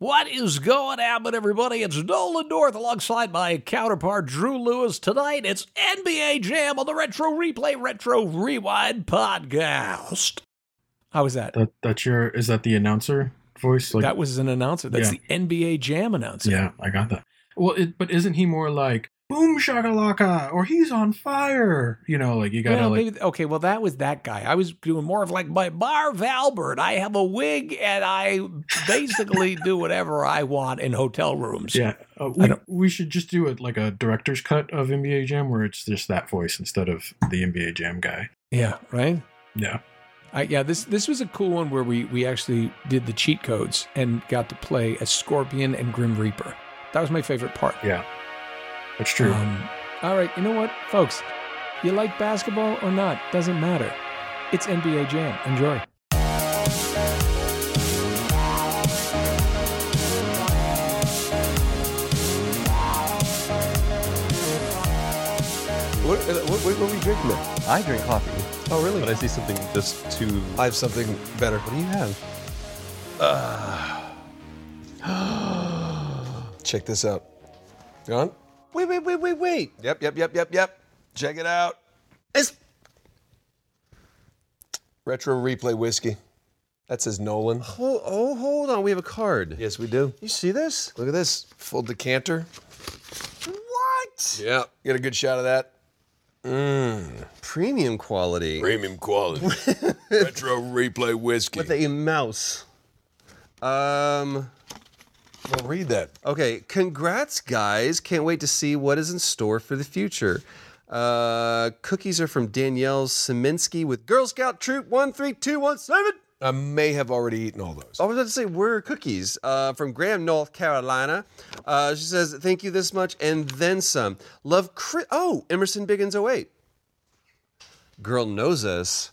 What is going on, everybody? It's Nolan North alongside my counterpart Drew Lewis. Tonight it's NBA Jam on the Retro Replay Retro Rewind podcast. How was that? That that's your is that the announcer voice? Like that was an announcer. That's Yeah. the NBA Jam announcer. yeah, I got that. Well, it, but isn't he more like boom shakalaka or he's on fire? You know, like you gotta Well, like maybe, okay, well, that was that guy. I was doing more of like my Marv Albert. I have a wig and I basically do whatever I want in hotel rooms. yeah. Uh, we, we should just do it like a director's cut of NBA Jam where it's just that voice instead of the NBA Jam guy. Yeah, right? Yeah. I, yeah, this this was a cool one where we we actually did the cheat codes and got to play as Scorpion and Grim Reaper. That was my favorite part. Yeah. That's true. Um, all right, you know what, folks? You like basketball or not? Doesn't matter. It's NBA Jam. Enjoy. What, uh, what, what, what are we drinking there? I drink coffee, Oh, really? but I see something just too. I have something better. What do you have? Check this out. You on? Wait, wait, wait, wait, wait. Yep, yep, yep, yep, yep. Check it out. It's retro replay whiskey. That says Nolan. Oh, oh, hold on. We have a card. Yes, we do. You see this? Look at this full decanter. What? Yeah, get a good shot of that. Mmm. Premium quality Premium quality. retro replay whiskey. with a mouse. Um. Well, read that. Okay. Congrats, guys. Can't wait to see what is in store for the future. Uh, cookies are from Danielle Seminsky with Girl Scout Troop One Three Two One Seven. I may have already eaten all those. I was about to say, where are cookies? Uh, from Graham, North Carolina. Uh, she says, thank you this much and then some. Love, Chris. Oh, Emerson Biggins 08. Girl knows us.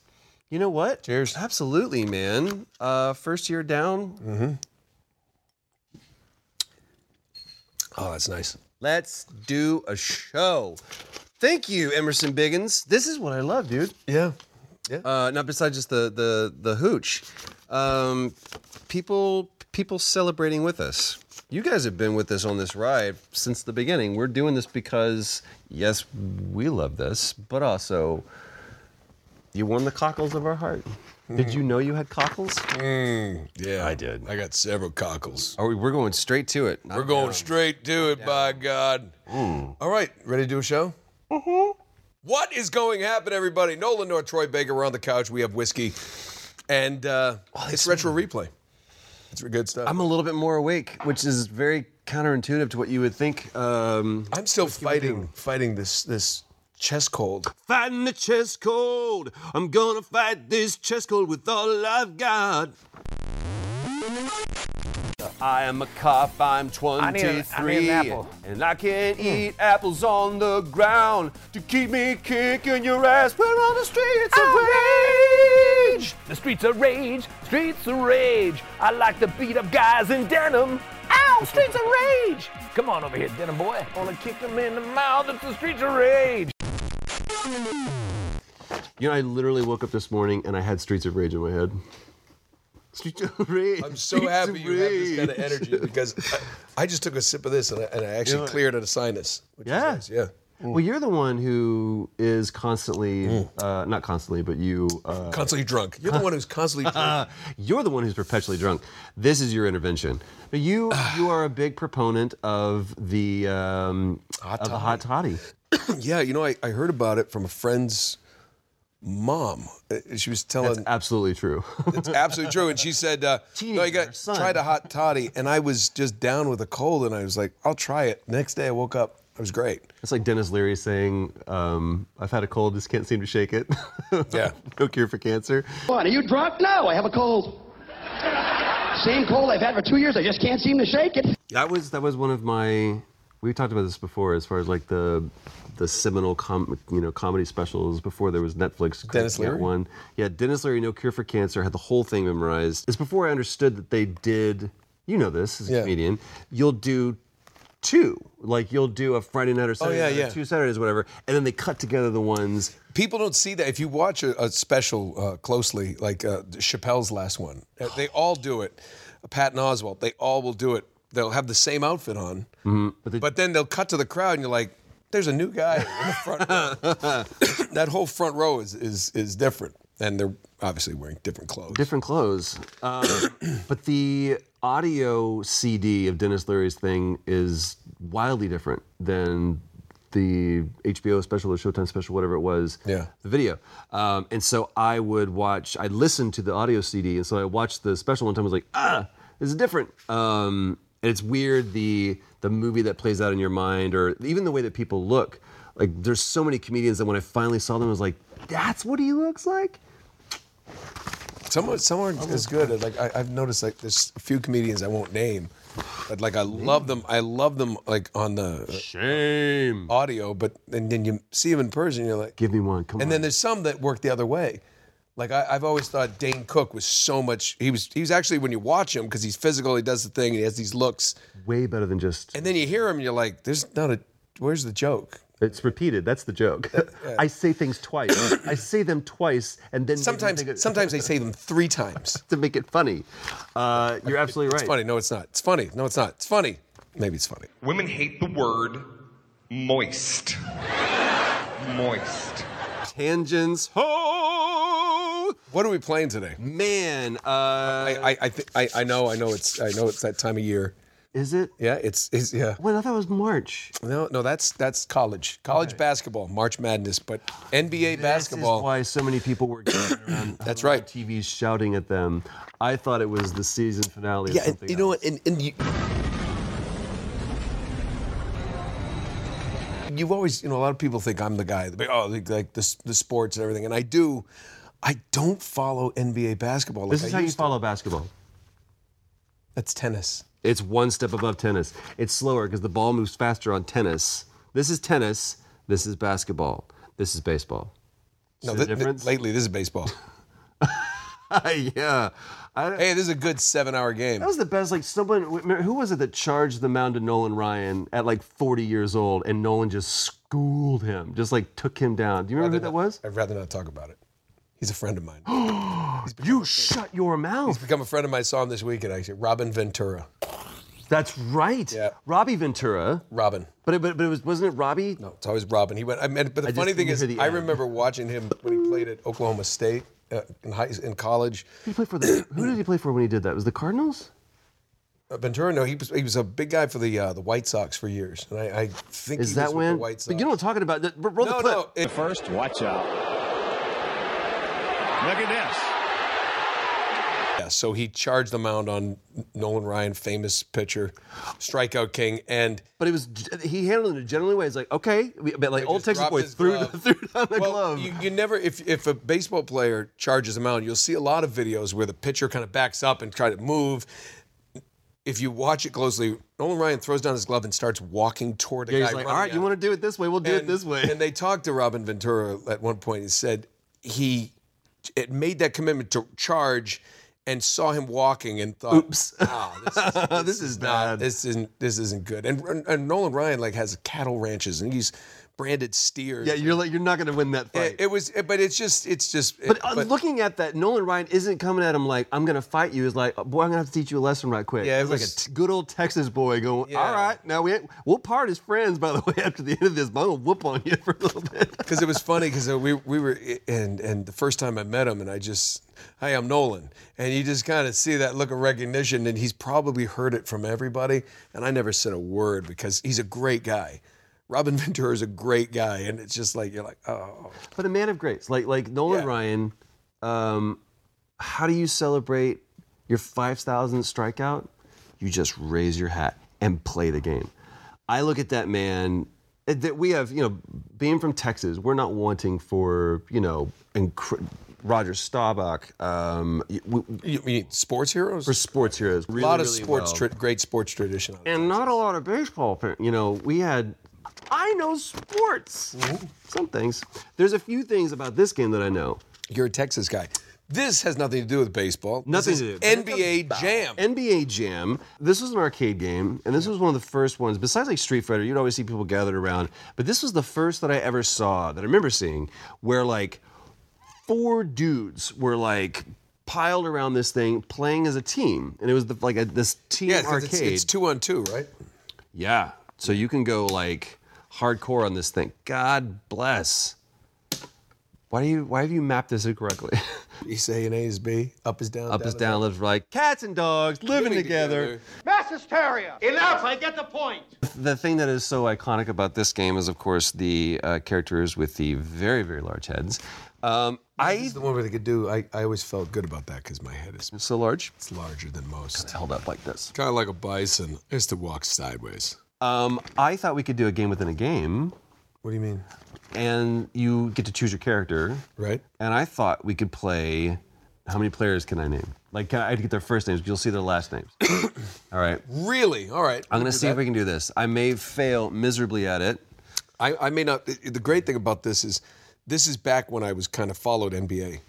You know what? Cheers. Absolutely, man. Uh, first year down. Oh, that's nice. Let's do a show. Thank you, Emerson Biggins. This is what I love, dude. Yeah. Uh, not besides just the the the hooch. Um, people people celebrating with us. You guys have been with us on this ride since the beginning. We're doing this because yes, we love this, but also you won the cockles of our heart. Did you know you had cockles? Yeah. I did. I got several cockles. Are we, we're going straight to it. We're going straight to it, by God. All right, ready to do a show? Mm-hmm. What is going to happen, everybody? Nolan North, Troy Baker, we're on the couch. We have whiskey. And uh, it's retro replay. It's good stuff. I'm a little bit more awake, which is very counterintuitive to what you would think. Um, I'm still fighting fighting this this chest cold. Fighting the chest cold. I'm gonna fight this chest cold with all I've got. I am a cop, I'm 23. I need an apple. And I can't hmm. eat apples on the ground to keep me kicking your ass. We're on the streets of oh, rage. The streets of rage, streets of rage. I like to beat up guys in denim. Ow, streets of rage. Come on over here, denim boy. I Wanna kick them in the mouth? It's the streets of rage. You know, I literally woke up this morning and I had Streets of Rage in my head. Streets of Rage. I'm so Streets happy you have this kind of energy because I, I just took a sip of this and I, and I actually know- cleared out a sinus. Which Yeah. Is nice. Yeah. Well, you're the one who is constantly, Mm. uh, not constantly, but you. Uh, Constantly drunk. You're the one who's constantly drunk. you're the one who's perpetually drunk. This is your intervention. But you, you are a big proponent of the um, of the hot toddy. yeah, you know, I, I heard about it from a friend's mom. Uh, She was telling That's absolutely true. It's absolutely true. And she said, uh, "No, you got son. try the hot toddy." And I was just down with a cold, and I was like, "I'll try it." Next day, I woke up. It was great. It's like Denis Leary saying, um, "I've had a cold, just can't seem to shake it." Yeah. no cure for cancer. What, are you drunk? No, I have a cold. Same cold I've had for two years. I just can't seem to shake it. That was that was one of my. We talked about this before, as far as like the the seminal com, you know comedy specials before there was Netflix. Denis Leary? one. Yeah, Denis Leary, No Cure for Cancer, had the whole thing memorized. It's before I understood that they did. You know this as a Yeah. comedian. You'll do two, like you'll do a Friday night or Saturday Oh, yeah, yeah. two Saturdays, whatever, and then they cut together the ones. People don't see that. If you watch a, a special uh, closely, like uh, Chappelle's last one, they all do it. Patton Oswalt, they all will do it. They'll have the same outfit on, But they, but then they'll cut to the crowd, and you're like, "There's a new guy in the front row." that whole front row is is is different, and they're obviously wearing different clothes. different clothes. Um, but the audio CD of Denis Leary's thing is wildly different than the HBO special or Showtime special, whatever it was. Yeah. The video. Um, and so I would watch, I listened to the audio CD, and so I watched the special one time. I was like, ah, this is different. Um, it's weird the the movie that plays out in your mind, or even the way that people look. Like, there's so many comedians that when I finally saw them, I was like, that's what he looks like. Someone, someone is good. Like I, I've noticed, like there's a few comedians I won't name, but like I love them. I love them like on the uh, Shame. audio, but and then you see them in person, you're like, Give me one. Come on. and on. then there's some that work the other way. Like I, I've always thought Dane Cook was so much. He was he was actually when you watch him because he's physical, he does the thing, he has these looks, way better than just. and then you hear him, and you're like, there's not a. Where's the joke? It's repeated. That's the joke. I say things twice. I say them twice, and then Sometimes it- sometimes they say them three times. to make it funny. Uh, you're absolutely right. It's funny. No, it's not. It's funny. No, it's not. It's funny. Maybe it's funny. Women hate the word moist. Moist. Tangents. Ho! What are we playing today? Man, uh, I I I, th- I I know I know it's I know it's that time of year. is it? Yeah, it's it's yeah. Wait, I thought it was March. No, no, that's that's college. College basketball, March Madness, but NBA basketball. This is why so many people were around That's right. TVs shouting at them. I thought it was the season finale. Yeah, and, something you know what? And, and you, you've always, you know, a lot of people think I'm the guy. Oh, like, like the the sports and everything, and I do. I don't follow NBA basketball. Like This is I how you to. follow basketball. That's tennis. It's one step above tennis. It's slower because the ball moves faster on tennis. This is tennis. This is basketball. This is baseball. No, See the thi- thi- difference? lately this is baseball. yeah. I, hey, this is a good seven-hour game. that was the best. Like someone, who was it that charged the mound to Nolan Ryan at like 40 years old, and Nolan just schooled him, just like took him down. Do you remember who that was? I'd rather not talk about it. He's a friend of mine. You shut your mouth. He's become a friend of mine. I Saw him this weekend. Actually, Robin Ventura. That's right. Yeah. Robbie Ventura. Robin. But it, but, but it was wasn't it Robbie? No, it's always Robin. He went. I mean, but the I just funny thing didn't is, hear the I end. remember watching him when he played at Oklahoma State uh, in high in college. Who did he play for? The, who did he play for when he did that? Was the Cardinals? Uh, Ventura, no, he was he was a big guy for the uh, the White Sox for years, and I, I think Is he that was when? with the White Sox. But you know what I'm talking about. The- Roll no, the clip. no, it- First, watch out. Look at this. yeah. So he charged the mound on Nolan Ryan, famous pitcher, strikeout king, and But it was he handled it in a generally way. It's like okay, but like old Texas dropped boy his threw glove. threw down the well, glove. You, you never if if a baseball player charges a mound, you'll see a lot of videos where the pitcher kind of backs up and try to move. If you watch it closely, Nolan Ryan throws down his glove and starts walking toward a yeah, guy. he's like, all running right, you want to do it this way? We'll do it this way. And they talked to Robin Ventura at one point. He said he it made that commitment to charge and saw him walking and thought, Oops. wow, this is, this This is not- bad." This isn't this isn't good." And, and Nolan Ryan like has cattle ranches and he's branded steers. Yeah, you're like you're not gonna win that fight. It, it was, but it's just, it's just. but, uh, looking at that, Nolan Ryan isn't coming at him like I'm gonna fight you. Is like, boy, I'm gonna have to teach you a lesson right quick. Yeah, it it's like a good old Texas boy going. Yeah. All right, now we we'll part as friends. By the way, after the end of this, but I'm gonna whoop on you for a little bit. because it was funny because we we were and and the first time I met him and I just hey, I'm Nolan and you just kind of see that look of recognition and he's probably heard it from everybody and I never said a word because he's a great guy. Robin Ventura is a great guy and it's just like you're like oh But a man of grace, like like Nolan Yeah. Ryan. Um, how do you celebrate your 5,000th strikeout? You just raise your hat and play the game. I look at that man. That we have, you know, being from Texas, we're not wanting for you know, incre- Roger Staubach, um, we- you mean sports heroes? for sports heroes. a lot of really sports, well. tra- great sports tradition. and not a lot of baseball. par- You know, we had. I know sports. Mm-hmm. Some things. There's a few things about this game that I know. You're a Texas guy. This has nothing to do with baseball. Nothing this to do. NBA Jam. NBA Jam. This was an arcade game, and this was one of the first ones. Besides like Street Fighter, you'd always see people gathered around, but this was the first that I ever saw that I remember seeing where like four dudes were like piled around this thing playing as a team, and it was the, like a, this team yeah, 'cause arcade. it's, it's two on two, right? Yeah. So you can go like hardcore on this thing. God bless. Why do you why have you mapped this incorrectly? East A and A is B. Up is down. Up is is down, lives like cats and dogs living, Living together. Mass hysteria. Enough, I get the point. The thing that is so iconic about this game is, of course, the uh, characters with the very, very large heads. Um, This I is the one where they could do. I, I always felt good about that because my head is so large, it's larger than most. It's held up like this. Kind of like a bison. I used to walk sideways. Um, I thought we could do a game within a game, What do you mean? and you get to choose your character. Right? And I thought we could play. How many players can I name? Like, can I, I get their first names? You'll see their last names. All right. Really? All right. I'm gonna see if we can do this. I may fail miserably at it. I, I may not. The great thing about this is, this is back when I was kind of followed NBA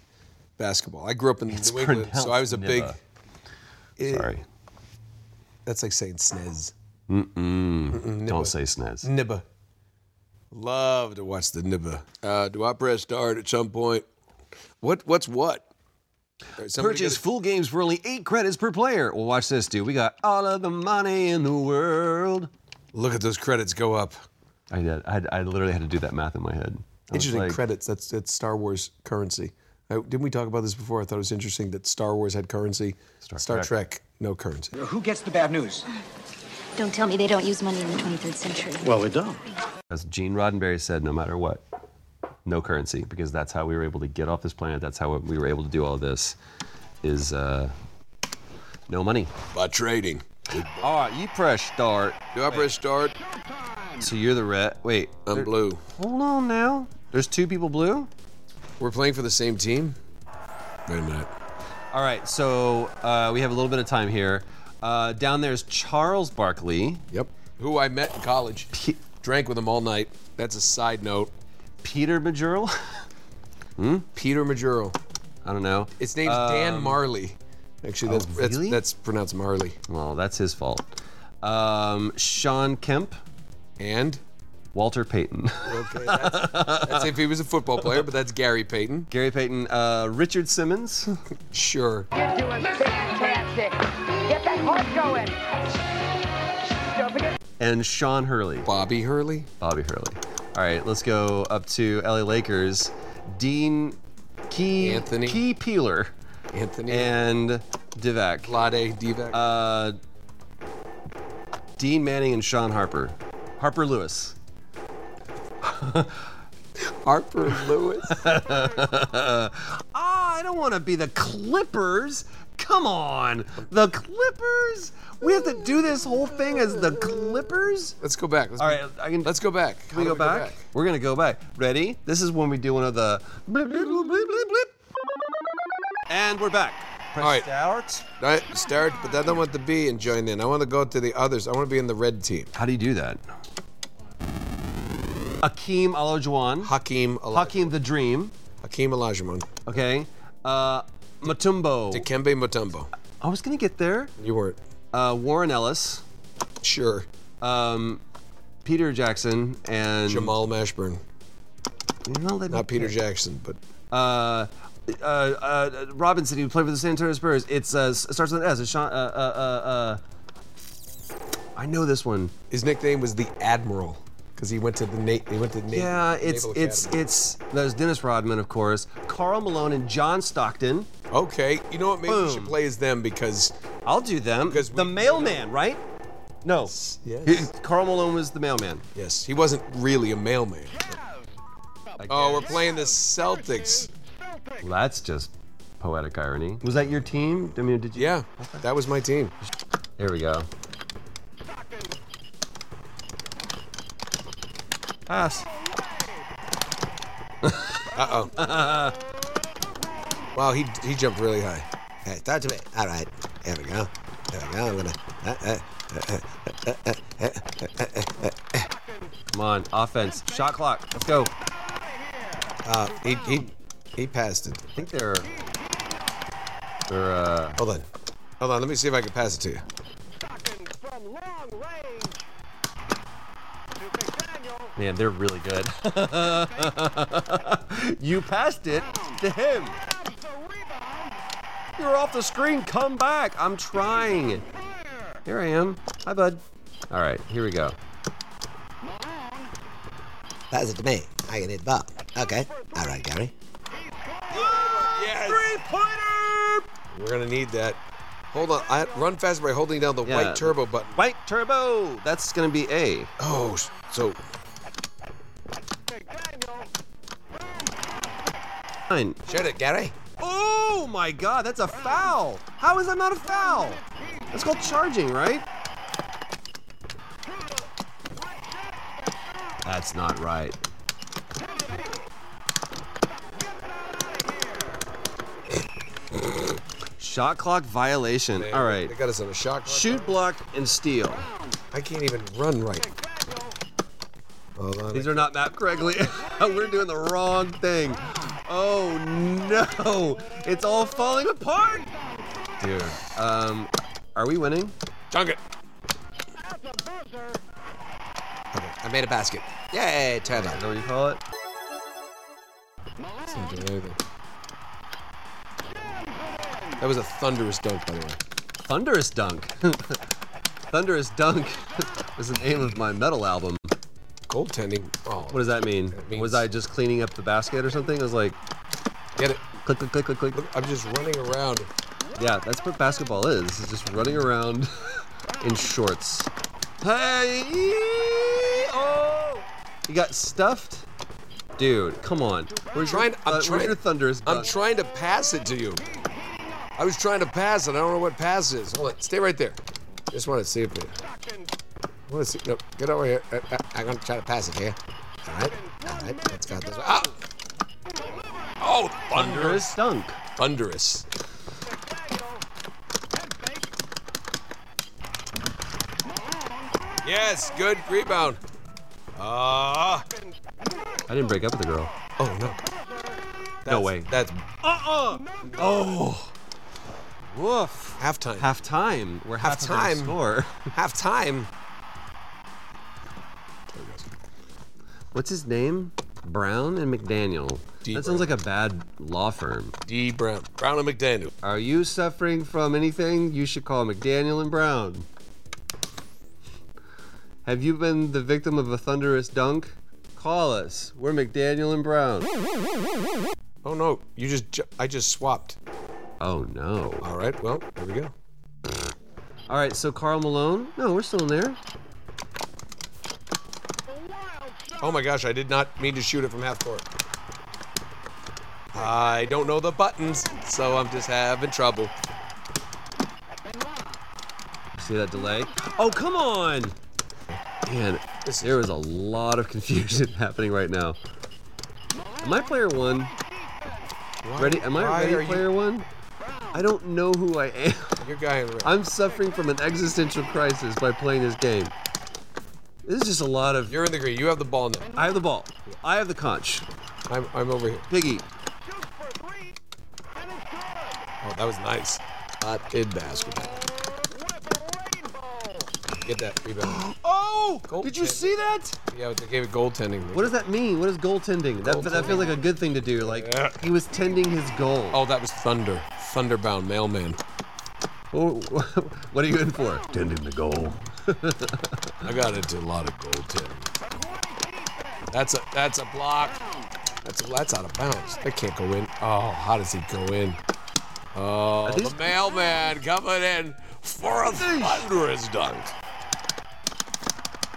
basketball. I grew up in New England, so I was a big. Nibba. Eh, Sorry. That's like saying snez. Don't say snez. Nibba. Love to watch the nibba. Uh, do I press start at some point? What? What's what? All right, somebody Purchase full games for only eight credits per player. Well, watch this, dude. We got all of the money in the world. Look at those credits go up. I did. I, I literally had to do that math in my head. I Interesting like, credits. That's that's Star Wars currency. Uh, didn't we talk about this before? I thought it was interesting that Star Wars had currency. Star Trek. Trek, no currency. Who gets the bad news? Don't tell me they don't use money in the 23rd century. Well, we don't. As Gene Roddenberry said, no matter what, no currency, because that's how we were able to get off this planet. That's how we were able to do all this. Is uh, no money. By trading. All right, you press start. Do I press start? So you're the red. Wait, I'm there- blue. Hold on now. There's two people blue. We're playing for the same team. Wait a minute. All right, so uh, we have a little bit of time here. Uh, down there's Charles Barkley, Yep. Who I met in college. P- Drank with him all night. That's a side note. Peter Majurl. Peter Majuro. I don't know. Its name's Dan Majerle. Actually, that's, Oh, really? that's that's pronounced Marley. Well, that's his fault. Um, Shawn Kemp, And Walter Payton, okay, that's, that's if he was a football player, but that's Gary Payton. Gary Payton, uh, Richard Simmons, Sure. Fantastic. Heart going. Don't forget. and Sean Hurley, Bobby Hurley. Bobby Hurley. All right, let's go up to LA Lakers. Dean Key Anthony. Key Peeler Anthony. and Divac. Vlade Divac. Uh, Dean Manning and Sean Harper. Harper Lewis. Harper Lewis. Ah, I don't want to be the Clippers. Come on, the Clippers. We have to do this whole thing as the Clippers. Let's go back. Let's All go- I can. Let's go back. Can we go back? We're gonna go back. Ready? This is when we do one of the blip, blip, blip, blip, blip, blip. And we're back. Press All right. start. All right, start, but I don't want the B and join in. I want to go to the others. I want to be in the red team. How do you do that? Akeem Olajuwon. Hakeem Olajuwon. Hakeem the Dream. Hakeem Olajuwon. Okay. Uh, Matumbo. Dikembe Mutombo. I was gonna get there. You weren't. Uh, Warren Ellis. Sure. Um, Peter Jackson and Jamal Mashburn. They Not Peter Jackson, but uh, uh, uh, Robinson, who played for the San Antonio Spurs. It's uh, s- starts with an S. It's Sean. Uh, uh, uh, uh, I know this one. his nickname was the Admiral because he went to the Nate. he went to Navy. Yeah, it's Naval it's Academy. it's there's Dennis Rodman, of course, Karl Malone, and John Stockton. okay. You know what? Maybe we Boom. should play as them because I'll do them. Because the we- mailman, right? No. yes, He- Karl Malone was the mailman. yes, he wasn't really a mailman. Oh, we're playing the Celtics. Well, that's just poetic irony. Was that your team? I mean, did you? Yeah, that was my team. There we go. Pass. uh oh. wow, he he jumped really high. Hey, talk to me. All right. There we go. There we go. I'm gonna. Come on, offense. Shot clock. Let's go. Uh, he he he passed it. I think they're they're. Uh... Hold on. Hold on. Let me see if I can pass it to you man, they're really good. you passed it to him. You're off the screen. Come back. I'm trying. Here I am. Hi, bud. All right, here we go. Pass it to me. I can hit ball. Okay. All right, Gary. Yes. Three pointer. We're gonna need that. Hold on. I run faster by holding down the Yeah. white turbo button. White turbo. That's gonna be A. Oh, so Fine. Shoot it, Gary. Oh my God, that's a foul. How is that not a foul? That's called charging, right? That's not right. Shot clock violation. All right. They got us on a shot. clock. Shoot, block, and steal. I can't even run right. Hold on. These are not mapped correctly. We're doing the wrong thing. Oh no! It's all falling apart. Dude, um, are we winning? Dunk it. Okay, I made a basket. Yay, turbo. Is that what you call it? That was a thunderous dunk, by the way. Thunderous Dunk. Thunderous Dunk was the name of my metal album. Goaltending. Oh, What does that mean? That means- Was I just cleaning up the basket or something? I was like, get it? click, click, click, click, click. Look, I'm just running around. Yeah, that's what basketball is. It's just running around in shorts. Hey! Oh! You got stuffed? Dude, come on. Where's Trying. your, I'm uh, trying. Where's your thunderous I'm trying to pass it to you. I was trying to pass it. I don't know what pass is. Hold on. Stay right there. Just want to see if it. I want to see. No, get over here. Uh, uh, I'm gonna try to pass it here. All right. All right. Let's go this way. ah! Oh, thunderous. Thunderous dunk. Thunderous. Yes, good rebound. Ah. I didn't break up with the girl. oh no. That's, way. That's Uh-uh. Oh. Woof. halftime. Half time. We're half time. Halftime. Score. half time. What's his name? Brown and McDaniel. D. that sounds like a bad law firm. D. Brown. Brown and McDaniel. Are you suffering from anything? You should call McDaniel and Brown. Have you been the victim of a thunderous dunk? Call us. We're McDaniel and Brown. Oh no, you just ju- I just swapped. Oh no. All right, well, there we go. All right, so Karl Malone? No, we're still in there. Oh my gosh, I did not mean to shoot it from half court. I don't know the buttons, so I'm just having trouble. See that delay? Oh, come on! Man, there is a lot of confusion happening right now. Am I player one? Ready? Am I ready you- player one? I don't know who I am. Your guy. I'm suffering from an existential crisis by playing this game. This is just a lot of. You're in the green. You have the ball now. I have the ball. I have the conch. I'm, I'm over here. Piggy. Oh, that was nice. Hot in basketball. Get that rebound. Oh! No! Did you see that? Yeah, they gave it goaltending. What does that mean? What is goaltending? That, that feels like a good thing to do. Like he was tending his goal. Oh, that was Thunder. Thunderbound mailman. Oh, what are you in for? Tending the goal. I got into a lot of goaltending. That's a that's a block. That's a, that's out of bounds. That can't go in. Oh, how does he go in? Oh, the mailman coming in for a thunderous dunk.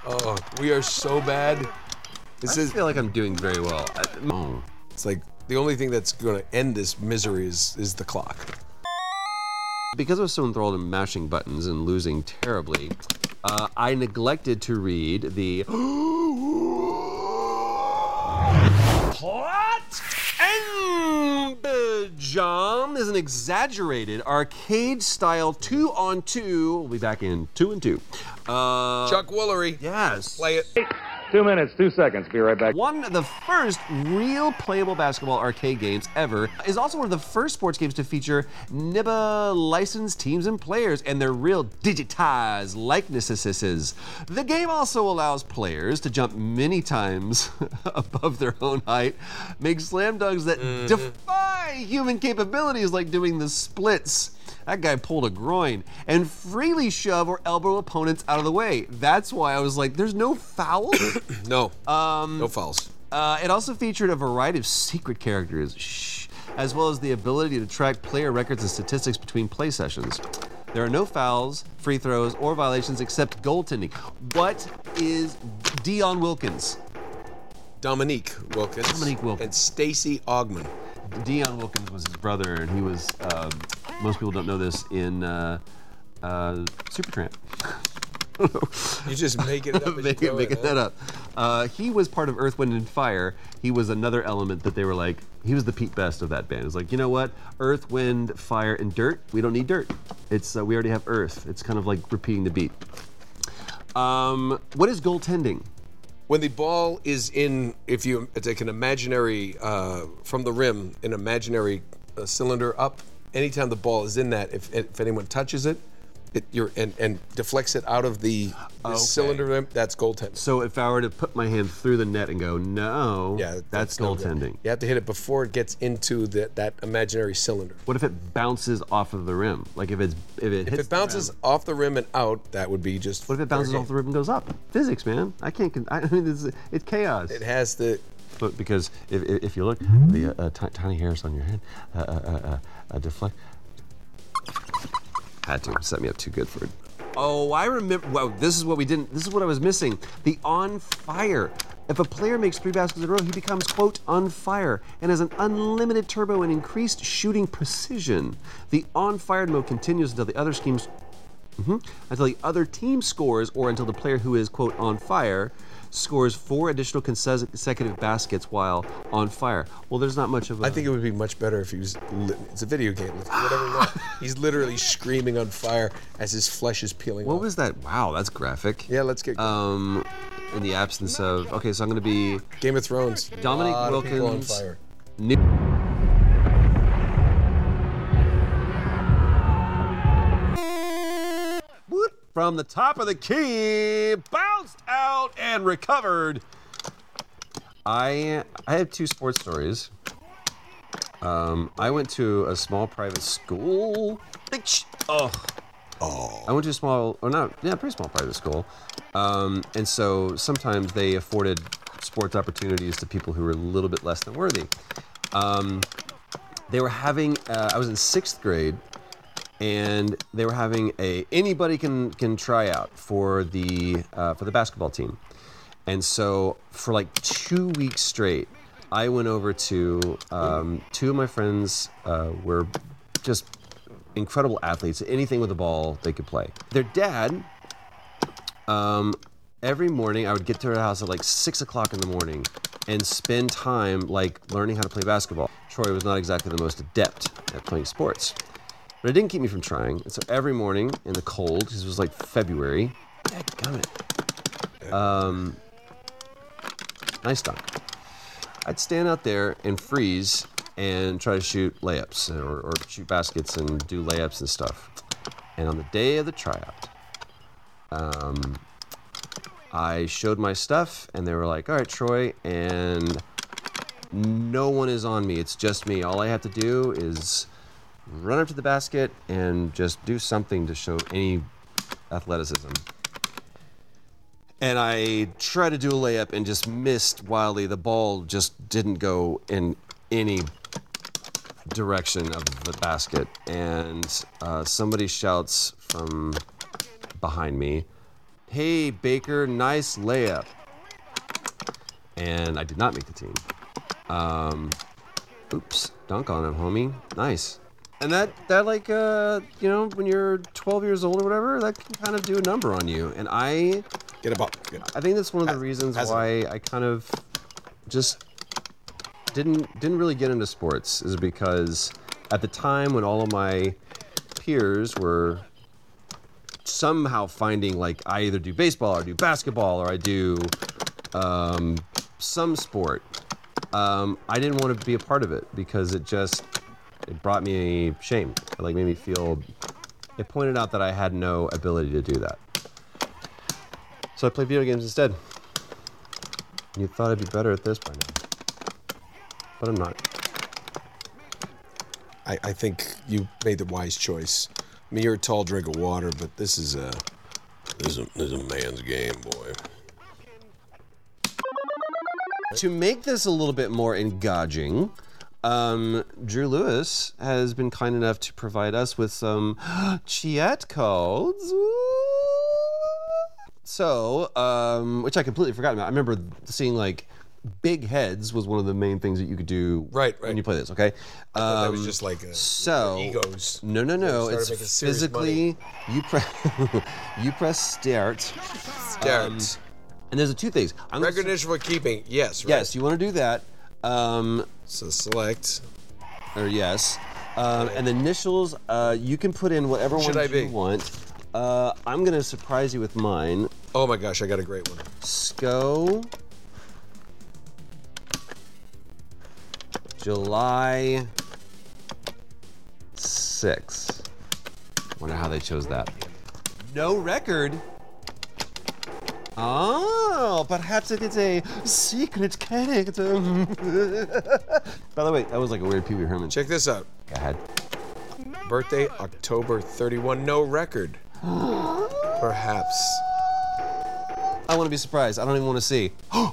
Oh, we are so bad. This I is. feel like I'm doing very well. Oh. It's like the only thing that's going to end this misery is is the clock. Because I was so enthralled in mashing buttons and losing terribly, uh, I neglected to read the plot. Jam is an exaggerated arcade-style two-on-two. We'll be back in two and two. Uh, Chuck Woolery. Yes. Play it. Two minutes, two seconds. Be right back. One of the first real playable basketball arcade games ever is also one of the first sports games to feature NIBA licensed teams and players and their real digitized likenesses. The game also allows players to jump many times above their own height, make slam dunks that mm-hmm. defy human capabilities like doing the splits. That guy pulled a groin and freely shove or elbow opponents out of the way. That's why I was like, there's no foul. No. Um, no fouls. Uh, it also featured a variety of secret characters, shh, as well as the ability to track player records and statistics between play sessions. There are no fouls, free throws, or violations except goaltending. What is Dion Wilkins? Dominique Wilkins. Dominique Wilkins. And Stacey Augmon. Dion Wilkins was his brother, and he was, um, most people don't know this, in uh, uh, Supertramp. You just make it up. Make- in, making that up. Uh, he was part of Earth, Wind, and Fire. He was another element that they were like, he was the Pete Best of that band. It's like, you know what? Earth, Wind, Fire, and Dirt. We don't need dirt. It's uh, we already have Earth. It's kind of like repeating the beat. Um, what is goaltending? When the ball is in, if you take an imaginary uh, from the rim, an imaginary uh, cylinder up. Anytime the ball is in that, if if anyone touches it, it you're and, and deflects it out of the, the Okay. cylinder rim, that's goaltending. So if I were to put my hand through the net and go, no, Yeah, that's, no good. goaltending. You have to hit it before it gets into that that imaginary cylinder. What if it bounces off of the rim? Like if it's if it If it bounces The off the rim and out, that would be just. what if it bounces off the rim and goes up? Physics, man. I can't. I mean, it's, it's chaos. It has the. But because if, if you look, the uh, ti- tiny hairs on your head uh, uh, uh, uh, uh, deflect. Had to set me up too good for it. Oh, I remember. Wow, this is what we didn't. This is what I was missing. The on fire. If a player makes three baskets in a row, he becomes quote on fire and has an unlimited turbo and increased shooting precision. The on fire mode continues until the other schemes Mhm. Until the other team scores, or until the player who is, quote, on fire scores four additional consecutive baskets while on fire. Well, there's not much of a. I think it would be much better if he was. Li- it's a video game. Whatever. He's literally screaming on fire as his flesh is peeling What off. was that? Wow, that's graphic. Yeah, let's get. Um, in the absence of. Okay, so I'm going to be. Game of Thrones. Dominic Lot of From the top of the key, bounced out and recovered. I I have two sports stories. Um, I went to a small private school. Oh. Oh. I went to a small, or not, yeah, pretty small private school. Um, and so sometimes they afforded sports opportunities to people who were a little bit less than worthy. Um, they were having, uh, I was in sixth grade, and they were having a anybody can can try out for the uh, for the basketball team. And so for like two weeks straight, I went over to um, two of my friends uh, were just incredible athletes. Anything with the ball, they could play. Their dad, um, every morning, I would get to their house at like six o'clock in the morning and spend time like learning how to play basketball. Troy was not exactly the most adept at playing sports, but it didn't keep me from trying. And so every morning in the cold, because it was like February, dadgummit, um, nice dunk. I'd stand out there and freeze and try to shoot layups or, or shoot baskets and do layups and stuff. And on the day of the tryout, um, I showed my stuff, and they were like, "All right, Troy," and no one is on me. It's just me. All I have to do is run up to the basket and just do something to show any athleticism. And I tried to do a layup and just missed wildly. The ball just didn't go in any direction of the basket. And uh, somebody shouts from behind me, Hey, Baker, nice layup. And I did not make the team. Um, oops, dunk on him, homie. Nice. And that, that like, uh, you know, when you're 12 years old or whatever, that can kind of do a number on you. And I get a ball. I think that's one of the reasons has a- why I kind of just didn't didn't really get into sports is because at the time when all of my peers were somehow finding like I either do baseball or do basketball or I do um, some sport. Um, I didn't want to be a part of it because it just it brought me shame. It like made me feel. It pointed out that I had no ability to do that. So I played video games instead. You thought I'd be better at this by now, but I'm not. I, I think you made the wise choice. I mean, you're a tall drink of water, but this is a this is a, this is a man's game, boy. To make this a little bit more engaging, um, Drew Lewis has been kind enough to provide us with some chat codes. So, um, which I completely forgot about. I remember seeing like big heads was one of the main things that you could do Right, when you play this. Okay, thought that was Um, just like a, so egos. No, no, no. It's physically you press you press start. Start. um, and there's a two things. I'm Recognition for keeping. Yes. Right. Yes, you want to do that. Um, so select. Or yes. Um, and the initials, uh, you can put in whatever Should ones I be? you want. Uh, I'm going to surprise you with mine. Oh my gosh, I got a great one. SCO. July 6. Wonder how they chose that. No record. Oh, perhaps it is a secret character. By the way, that was like a weird Pee Wee Herman. Check this out. Go ahead. Birthday October 31. No record. Perhaps. I want to be surprised. I don't even want to see.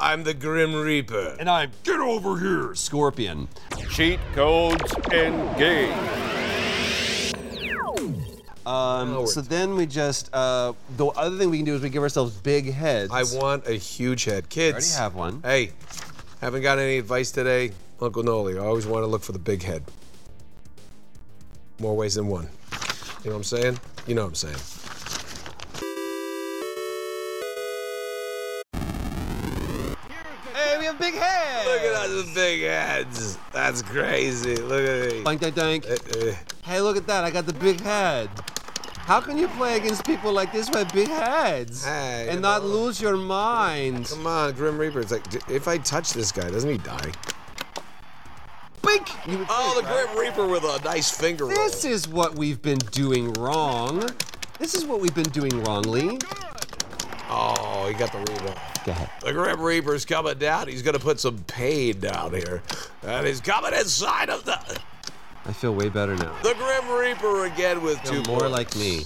I'm the Grim Reaper. And I'm get over here, Scorpion. Cheat codes engaged. Um, so then we just uh, the other thing we can do is we give ourselves big heads. I want a huge head. Kids. already have one. Hey, haven't got any advice today? Uncle Noli, I always want to look for the big head. More ways than one. You know what I'm saying? You know what I'm saying. Hey, we have big heads. Look at us with big heads. That's crazy. Look at me. Dank, dank, dank. Uh, Hey, look at that! I got the big head. How can you play against people like this with big heads Hey, and not know. lose your mind? Come on, Grim Reaper. It's like, if I touch this guy, doesn't he die? Bink! You would Oh, the right? Grim Reaper with a nice finger roll. This is what we've been doing wrong. This is what we've been doing wrongly. Oh, he got the rebound. Go ahead. The Grim Reaper's coming down. He's going to put some pain down here. And he's coming inside of the. I feel way better now. The Grim Reaper again with two more like me.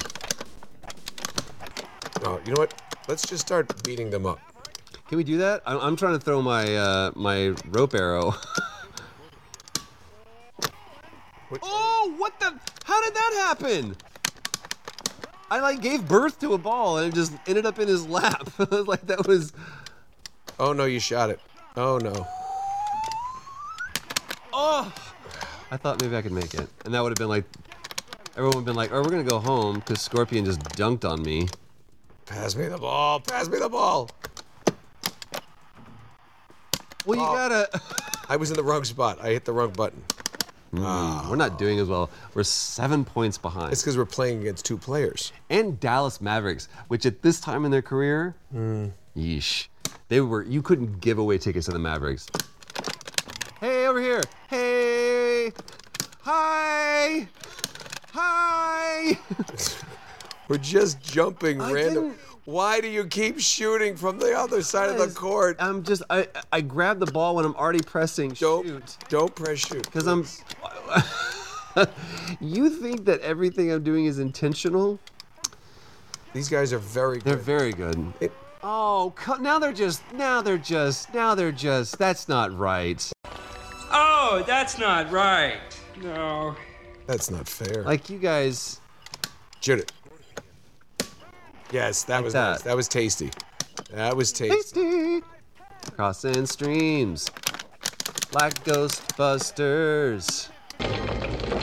Oh, you know what? Let's just start beating them up. Can we do that? I'm, I'm trying to throw my uh, my rope arrow. oh, what the? How did that happen? I like gave birth to a ball and it just ended up in his lap. like that was. Oh, no, you shot it. Oh, no. Oh! I thought maybe I could make it, and that would have been like. Everyone would have been like, "Oh, we're gonna go home because Scorpion just dunked on me." Pass me the ball. Pass me the ball. Well, you Oh. gotta. I was in the wrong spot. I hit the wrong button. Mm, We're not doing as well. We're seven points behind. It's because we're playing against two players. and Dallas Mavericks, which at this time in their career, yeesh, they were you couldn't give away tickets to the Mavericks. Hey, over here. Hey, hi, hi. We're just jumping I random. didn't- Why do you keep shooting from the other side of the court? I'm just I I grab the ball when I'm already pressing Don't shoot don't press shoot. because I'm. you think that everything I'm doing is intentional? These guys are very good. They're very good. It- Oh, now they're just now they're just now they're just that's not right. Oh, that's not right. No. That's not fair. Like you guys. Shoot it. Yes, that was that. nice. That was tasty. That was tasty. Tasty. Crossing streams. Like Ghostbusters.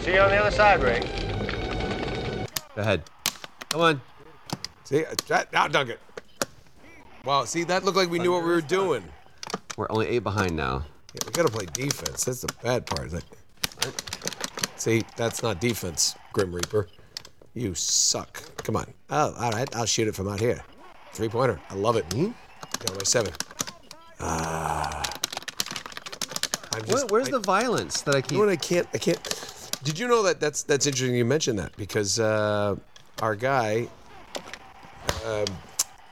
See you on the other side, Ray. Go ahead. Come on. See, that, now dunk it. Wow, see, that looked like we knew what we were doing. We're only eight behind now. Yeah, we gotta play defense. That's the bad part. Like, see, that's not defense, Grim Reaper. You suck. Come on. Oh, all right. I'll shoot it from out here. Three pointer. I love it. Down by seven. Ah. I'm Where- just, where's I- the violence that I keep? You know what? I can't. I can't. Did you know that? That's that's interesting. You mentioned that because uh, our guy, um,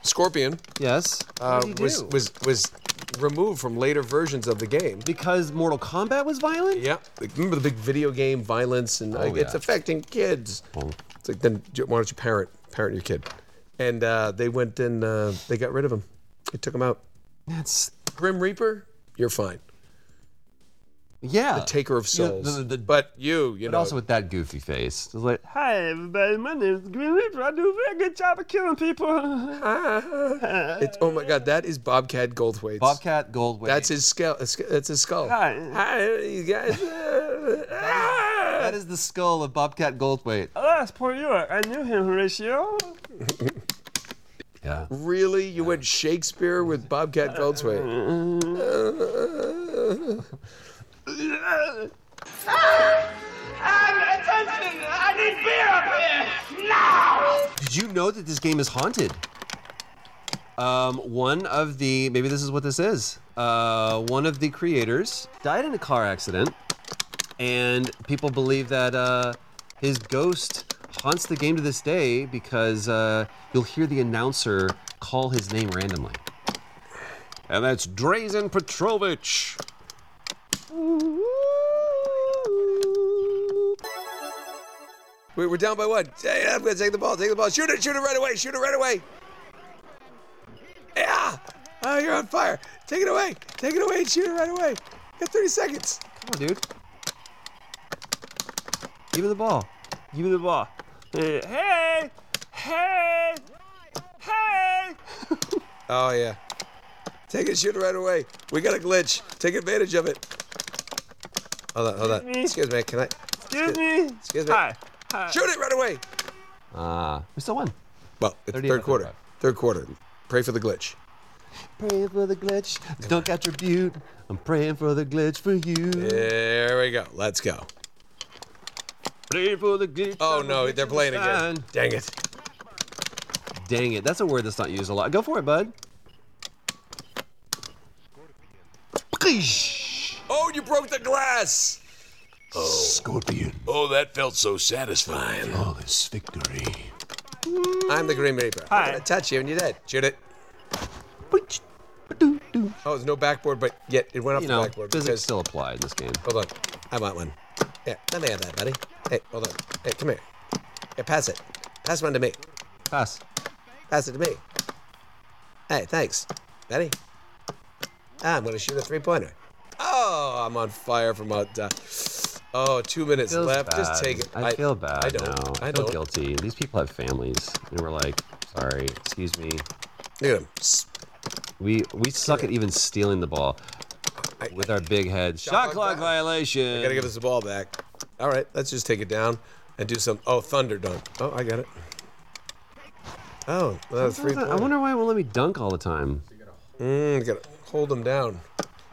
Scorpion, Yes. uh, What did he was do? was was removed from later versions of the game. because Mortal Kombat was violent. Yeah, like, remember the big video game violence and like, it's affecting kids. Oh. It's like then why don't you parent parent your kid? And uh, they went and uh, they got rid of him. They took him out. That's Grim Reaper, you're fine. Yeah. The taker of Yeah, souls. the- the- but you, you but know, also with that goofy face. It's like, hi everybody, my name is Green Reaper. I do a very good job of killing people. it's oh my god, that is Bobcat Goldthwait. Bobcat Goldthwait. That's his skull. That's his skull. Hi. Hi, you guys. That is the skull of Bobcat Goldthwait. Alas, poor you. I knew him, Horatio. Yeah. Really, you went Shakespeare with Bobcat Goldthwait? Attention! I need beer up here! Now! Did you know that this game is haunted? Um, one of the maybe this is what this is. Uh, one of the creators died in a car accident, and people believe that uh, his ghost haunts the game to this day because uh, you'll hear the announcer call his name randomly. And that's Drazen Petrovic. We- We're down by one. Hey, I'm gonna take the ball. Take the ball. Shoot it. Shoot it right away. Shoot it right away. Yeah. Oh, you're on fire. Take it away. Take it away and shoot it right away. Got 30 seconds. Come on, dude. Give me the ball. Give me the ball. Hey, hey! Hey! Hey! Oh yeah. Take it. Shoot it right away. We got a glitch. Take advantage of it. Hold on. Hold on. Excuse me. Can I? Excuse me. Excuse me. Hi. Hi. Shoot it right away. Ah, we still won. Well, it's 30 third quarter. of Third quarter. Pray for the glitch. Praying for the glitch, dunk attribute. I'm praying for the glitch for you. There we go. Let's go. Praying for the glitch. Oh I'm no, they're playing in again. Dang it. Dang it, that's a word that's not used a lot. Go for it, bud. Oh, you broke the glass. Oh. Scorpion. Oh, that felt so satisfying. Flawless victory. I'm the Green Reaper. Hi. I'm gonna touch you and you're dead. Shoot it. Oh, there's no backboard, but yet it went off You the know, backboard physics because. still apply in this game. Hold on. I want one. Yeah, let me have that, buddy. Hey, hold on. Hey, come here. Hey, pass it. Pass one to me. Pass. Pass it to me. Hey, thanks. Betty? Ah, I'm gonna shoot a three pointer. Oh, I'm on fire from out. Uh, oh, two minutes left. Just take it. I, feel bad I don't. now. I feel don't. guilty. These people have families, and we're like, sorry, excuse me. Look at him. We we suck at even stealing the ball with our big heads. Shot, clock violation. I gotta give us the ball back. All right, let's just take it down and do some. Oh, thunder dunk. Oh, I got it. Oh, well, that's three. I wonder why it won't let me dunk all the time. Mm, gotta hold them down.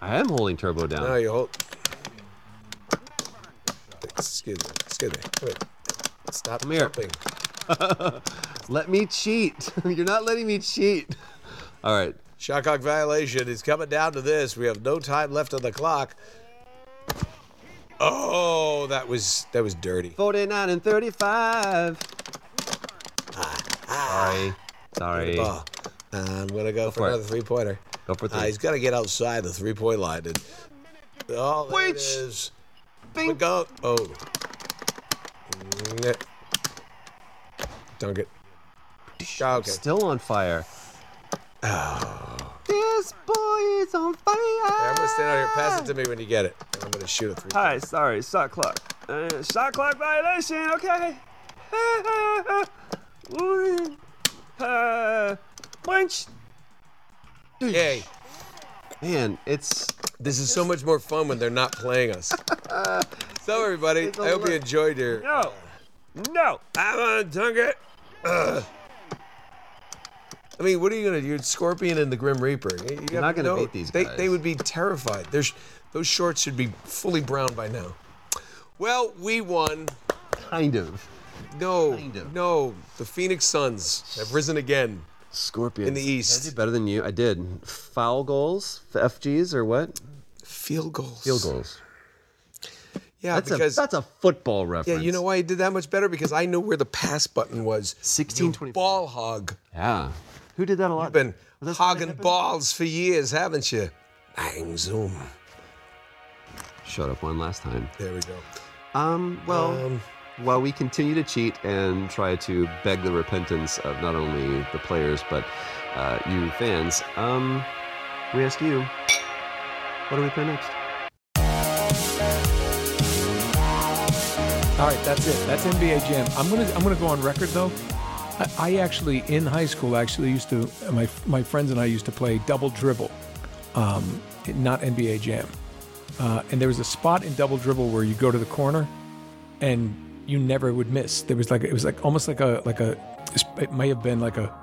I am holding turbo down. No, you hold. Excuse me. Excuse me. Wait. Stop Come here. Let me cheat. You're not letting me cheat. All right. Shot clock violation is coming down to this. We have no time left on the clock. Oh, that was that was dirty. 49 and 35. Ah, Sorry. Sorry. Uh, I'm gonna go, for, for another three pointer. Go for Uh, he's got to get outside the three point line. And, oh, there it is. We go. Oh. Dunk it. Okay. Still on fire. Oh. This boy is on fire. I'm gonna stand out here. Pass it to me when you get it. and I'm gonna shoot a three. Hi, sorry, shot clock. Uh, shot clock violation, okay. uh, punch. Yay. Man, it's This is so much more fun when they're not playing us. so everybody, I hope you enjoyed your. No, no. I'm gonna dunk it. Ugh. I mean, what are you gonna do? You're Scorpion and the Grim Reaper. You- you You're not gonna know- beat these they, guys. They would be terrified. There's those shorts should be fully brown by now. Well, we won. kind of. No, Kind of. no. The Phoenix Suns have risen again. Scorpions. In the East. I did better than you. I did. Foul goals, FGs, or what? Field goals. Field goals. Yeah, that's because a, that's a football reference. yeah, you know why I did that much better? Because I knew where the pass button was. 16, You ball hog. Yeah. Who did that a lot? You've been Was that hogging balls for years, haven't you? Bang zoom. Showed up one last time. There we go. Um, well, Um, while we continue to cheat and try to beg the repentance of not only the players but uh, you fans, um, we ask you, what do we play next? All right, that's it. That's NBA Jam. I'm gonna I'm gonna go on record though. I, actually in high school actually used to my my friends and I used to play double dribble, um, not NBA Jam. Uh, and there was a spot in double dribble where you go to the corner, and you never would miss. There was like it was like almost like a like a it may have been like a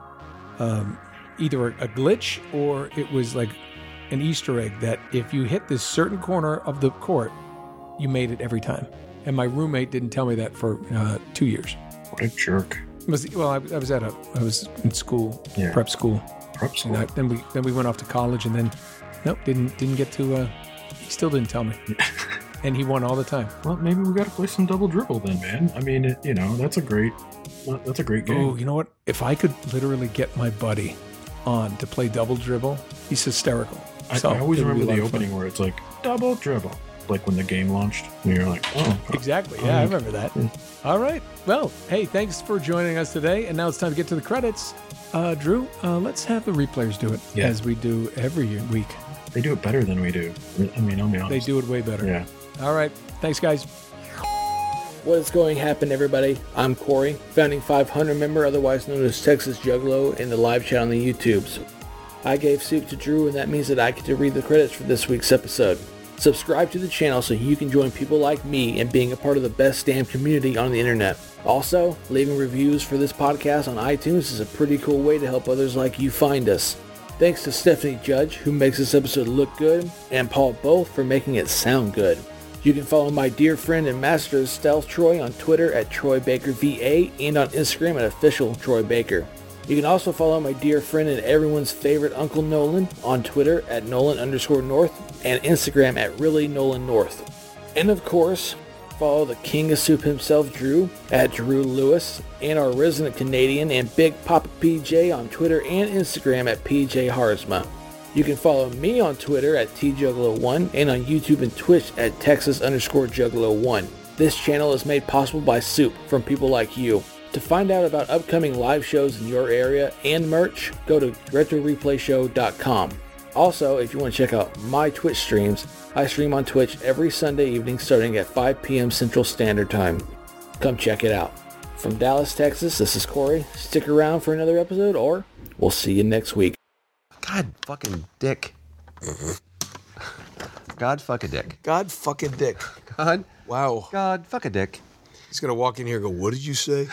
um, either a glitch or it was like an Easter egg that if you hit this certain corner of the court, you made it every time. And my roommate didn't tell me that for uh, two years. What a jerk. Was well, I, I was at a I was in school, Yeah. prep school. Prep school. And I, then we then we went off to college, and then nope, didn't didn't get to. Uh, he still didn't tell me, and he won all the time. Well, maybe we got to play some double dribble then, man. I mean, it, you know, that's a great, that's a great game. Oh, you know what? If I could literally get my buddy on to play double dribble, he's hysterical. I, So, I always it would be remember the of fun. opening where it's like double dribble, like when the game launched, and you're like, oh, Exactly. Yeah, I Um, remember that. All right. Well, hey, thanks for joining us today. And now it's time to get to the credits. Uh, Drew, uh, let's have the replayers do it Yeah. as we do every week. They do it better than we do. I mean, I'll be honest. They do it way better. Yeah. All right. Thanks, guys. What is going to happen, everybody? I'm Corey, founding 500 member, otherwise known as Texas Juggalo, in the live chat on the YouTubes. I gave soup to Drew, and that means that I get to read the credits for this week's episode. Subscribe to the channel so you can join people like me in being a part of the best damn community on the internet. Also, leaving reviews for this podcast on iTunes is a pretty cool way to help others like you find us. Thanks to Stephanie Judge, who makes this episode look good, and Paul Both for making it sound good. You can follow my dear friend and master of stealth Troy on Twitter at TroyBakerVA and on Instagram at official Troy Baker. You can also follow my dear friend and everyone's favorite Uncle Nolan on Twitter at Nolan underscore North and Instagram at really Nolan North. And of course, follow the King of Soup himself, Drew, at Drew Lewis, and our resident Canadian and Big Papa PJ on Twitter and Instagram at PJ Haarsma. You can follow me on Twitter at TJuggalo1 and on YouTube and Twitch at Texas underscore Juggalo1. This channel is made possible by Soup from people like you. To find out about upcoming live shows in your area and merch, go to RetroReplayShow.com. Also, if you want to check out my Twitch streams, I stream on Twitch every Sunday evening starting at 5 p.m. Central Standard Time. Come check it out. From Dallas, Texas, this is Corey. Stick around for another episode, or we'll see you next week. God fucking dick. God fuck a dick. God fucking dick. God. Wow. God fuck a dick. He's gonna walk in here and go, "What did you say?"